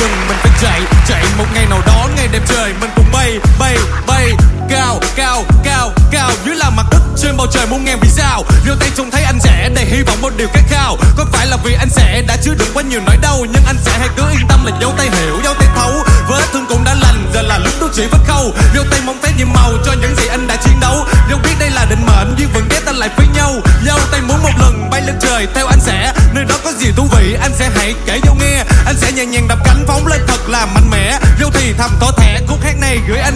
dừng mình phải chạy chạy một ngày nào đó, ngày đẹp trời. Mình cùng bay bay bay, cao cao cao cao. Dưới là mặt đất, trên bầu trời muôn ngàn vì sao? Vô tay trông thấy anh sẽ đầy hy vọng một điều khát khao. Có phải là vì anh sẽ đã chứa đựng quá nhiều nỗi đau? Nhưng anh sẽ hãy cứ yên tâm là dấu tay hiểu, dấu tay thấu. Vết thương cũng đã lành, giờ là lúc đốt chỉ vết khâu. Vô tay mong phép nhiều màu cho những gì anh đã chiến đấu. Dẫu biết đây là định mệnh, nhưng vẫn ghét ta lại với nhau. Dâu tay muốn một lần bay lên trời, theo anh sẽ nơi đó có gì thú vị, anh sẽ hãy kể dâu nghe. Anh sẽ nhẹ nhàng thăm có thẻ khúc hát này gửi anh